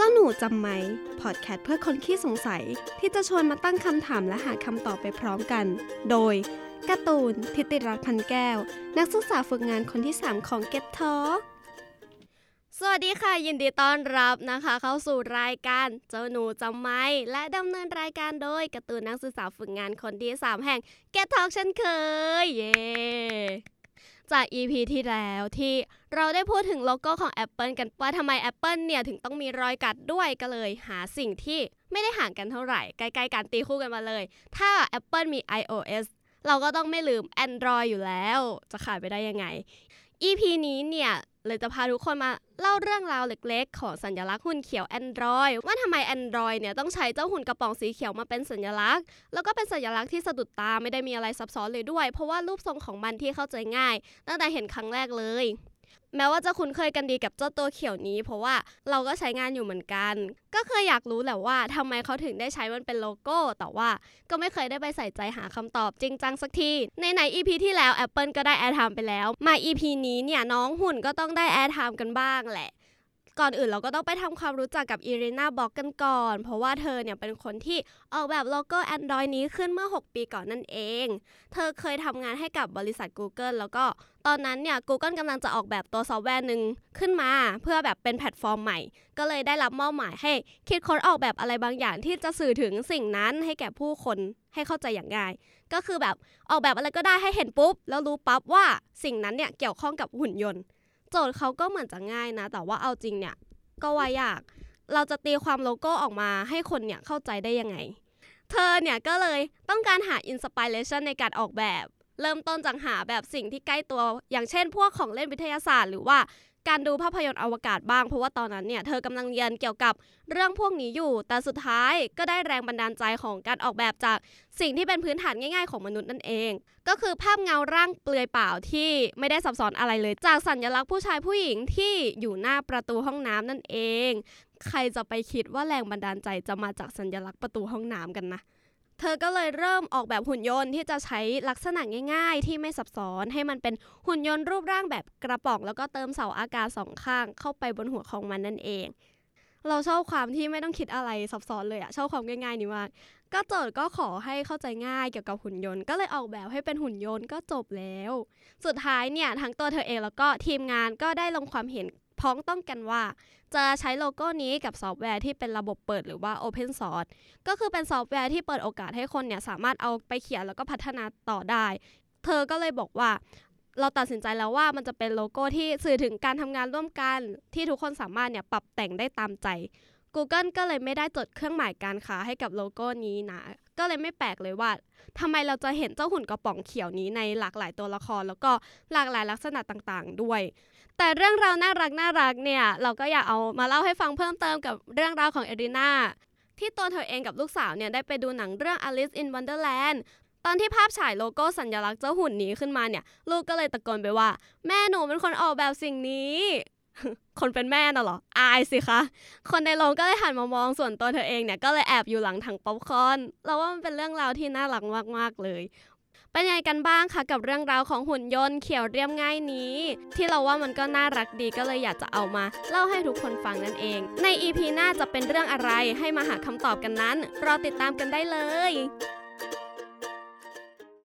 เจ้าหนูจำไหมพอดแคสต์เพื่อคนขี้สงสัยที่จะชวนมาตั้งคำถามและหาคำตอบไปพร้อมกัน โดยการ์ตูนทิติรัตน์พันแก้ว นักศึกษาฝึกงานคนที่ 3 ของ Get Talk สวัสดีค่ะ ยินดีต้อนรับนะคะ เข้าสู่รายการเจ้าหนูจำไหมและดำเนินรายการโดยการ์ตูนนักศึกษาฝึกงานคนที่ 3 แห่ง Get Talk เช่นเคย เย้ จาก EP ที่แล้วที่เราได้พูดถึงโลโก้ของ Apple กันว่าทำไม Apple เนี่ยถึงต้องมีรอยกัดด้วยก็เลยหาสิ่งที่ไม่ได้ห่างกันเท่าไหร่ ใกล้ๆกันตีคู่กันมาเลย ถ้า Apple มี iOS เราก็ต้องไม่ลืม Android อยู่แล้ว จะขาดไปได้ยังไง EP นี้เนี่ย เลยจะพาทุกคนมาเล่าเรื่องราวเล็กๆ ของสัญลักษณ์หุ่นเขียว Android ว่าทำไม Android เนี่ยต้องใช้เจ้าหุ่นกระป๋องสีเขียวมาเป็นสัญลักษณ์ แล้วก็เป็นสัญลักษณ์ที่สะดุดตาไม่ได้มีอะไรซับซ้อนเลยด้วย เพราะว่ารูปทรงของมันที่เข้าใจง่าย ตั้งแต่เห็นครั้งแรกเลย แม้ว่าจะคุ้นเคยกันดีกับเจ้าตัวเขียวนี้ เพราะว่าเราก็ใช้งานอยู่เหมือนกัน ก็เคยอยากรู้แหละว่าทำไมเขาถึงได้ใช้มันเป็นโลโก้ แต่ว่าก็ไม่เคยได้ไปใส่ใจหาคำตอบจริงจังสักที ไหนๆ EP ที่แล้ว Apple ก็ได้ airtime ไปแล้ว มา EP นี้เนี่ยน้องหุ่นก็ต้องได้ airtime กันบ้างแหละ ก่อนอื่นเราก็ต้องไปทำความรู้จักกับ Irina Blok กันก่อน เพราะว่าเธอเนี่ยเป็นคนที่ออกแบบโลโก้ Android นี้ขึ้นเมื่อ 6 ปีก่อนนั่นเอง เธอเคยทำงานให้กับบริษัท Google แล้วก็ตอนนั้นเนี่ย Google กำลังจะออกแบบตัวซอฟต์แวร์หนึ่งขึ้นมา เพื่อแบบเป็นแพลตฟอร์มใหม่ ก็เลยได้รับมอบหมายให้คิดค้นออกแบบอะไรบางอย่างที่จะสื่อถึงสิ่งนั้นให้แก่ผู้คนให้เข้าใจอย่างง่าย ก็คือแบบออกแบบอะไรก็ได้ให้เห็นปุ๊บ แล้วรู้ปั๊บว่าสิ่งนั้นเนี่ยเกี่ยวข้องกับหุ่นยนต์ โจทย์เขาก็เหมือนจะง่ายนะ แต่ว่าเอาจริงเนี่ย ก็ว่ายาก เราจะตีความโลโก้ออกมาให้คนเนี่ยเข้าใจได้ยังไง เธอเนี่ยก็เลยต้องการหา inspiration ในการออกแบบ เริ่มต้นจากหาแบบสิ่งที่ใกล้ตัว อย่างเช่น พวกของเล่นวิทยาศาสตร์ หรือว่า การดูภาพยนตร์อวกาศบ้าง เพราะว่าตอนนั้นเนี่ยเธอกำลังเรียนเกี่ยวกับเรื่องพวกนี้อยู่ แต่สุดท้ายก็ได้แรงบันดาลใจของการออกแบบจากสิ่งที่เป็นพื้นฐานง่ายๆของมนุษย์นั่นเอง ก็คือภาพเงาร่างเปลือยเปล่าที่ไม่ได้ซับซ้อนอะไรเลย จากสัญลักษณ์ผู้ชายผู้หญิงที่อยู่หน้าประตูห้องน้ำนั่นเอง ใครจะไปคิดว่าแรงบันดาลใจจะมาจากสัญลักษณ์ประตูห้องน้ำกันนะ เธอก็เลยเริ่มออกแบบหุ่นยนต์ที่จะใช้ลักษณะง่าย ๆ ที่ไม่ซับซ้อนให้มันเป็นหุ่นยนต์รูปร่างแบบกระป๋อง แล้วก็เติมเสาอากาศสองข้างเข้าไปบนหัวของมันนั่นเอง เราชอบความที่ไม่ต้องคิดอะไรซับซ้อนเลยอะชอบความง่ายๆนี่มากก็โจทย์ก็ขอให้เข้าใจง่ายเกี่ยวกับหุ่นยนต์ ก็เลยออกแบบให้เป็นหุ่นยนต์ก็จบแล้ว สุดท้ายเนี่ยทั้งตัวเธอเองแล้วก็ทีมงานก็ได้ลงความเห็น พ้องต้องกันว่า จะใช้โลโก้นี้กับซอฟต์แวร์ที่เป็นระบบเปิดหรือว่า Open Source ก็คือเป็นซอฟต์แวร์ที่เปิดโอกาสให้คนเนี่ยสามารถเอาไปเขียนแล้วก็พัฒนาต่อได้ เธอก็เลยบอกว่าเราตัดสินใจแล้วว่ามันจะเป็นโลโก้ที่สื่อถึงการทำงานร่วมกัน ที่ทุกคนสามารถเนี่ยปรับแต่งได้ตามใจ Google ก็เลยไม่ได้จดเครื่องหมายการค้าให้กับโลโก้นี้นะ ก็เลยไม่แปลกเลยว่าทำไมเราจะเห็นเจ้าหุ่นกระป๋องเขียวนี้ในหลากหลายตัวละคร แล้วก็หลากหลายลักษณะต่างๆ ด้วย แต่เรื่องราวน่ารักน่ารักเนี่ย เราก็อยากเอามาเล่าให้ฟังเพิ่มเติมกับเรื่องราวของเอรินาที่ตัวเธอเองกับลูกสาวเนี่ยได้ไปดูหนังเรื่อง Alice in Wonderland ตอนที่ภาพฉายโลโก้สัญลักษณ์เจ้าหุ่นนี้ขึ้นมาเนี่ย ลูกก็เลยตะโกนไปว่า แม่หนูเป็นคนออกแบบสิ่งนี้ คนเป็นแม่น่ะเหรอ อายสิคะ คนในโรงก็เลยหันมามองส่วนตัวเธอเองเนี่ยก็เลยแอบอยู่หลังถังป๊อปคอร์นเราว่ามันเป็นเรื่องราวที่น่ารักมากๆเลยเป็นยังไงกันบ้างคะกับเรื่องราวของหุ่นยนต์เขียวเรียบง่ายนี้ ที่เราว่ามันก็น่ารักดีก็เลยอยากจะเอามา เล่าให้ทุกคนฟังนั่นเอง ใน EP หน้าจะเป็นเรื่องอะไรให้มาหาคำตอบกันนั้น รอติดตามกันได้เลย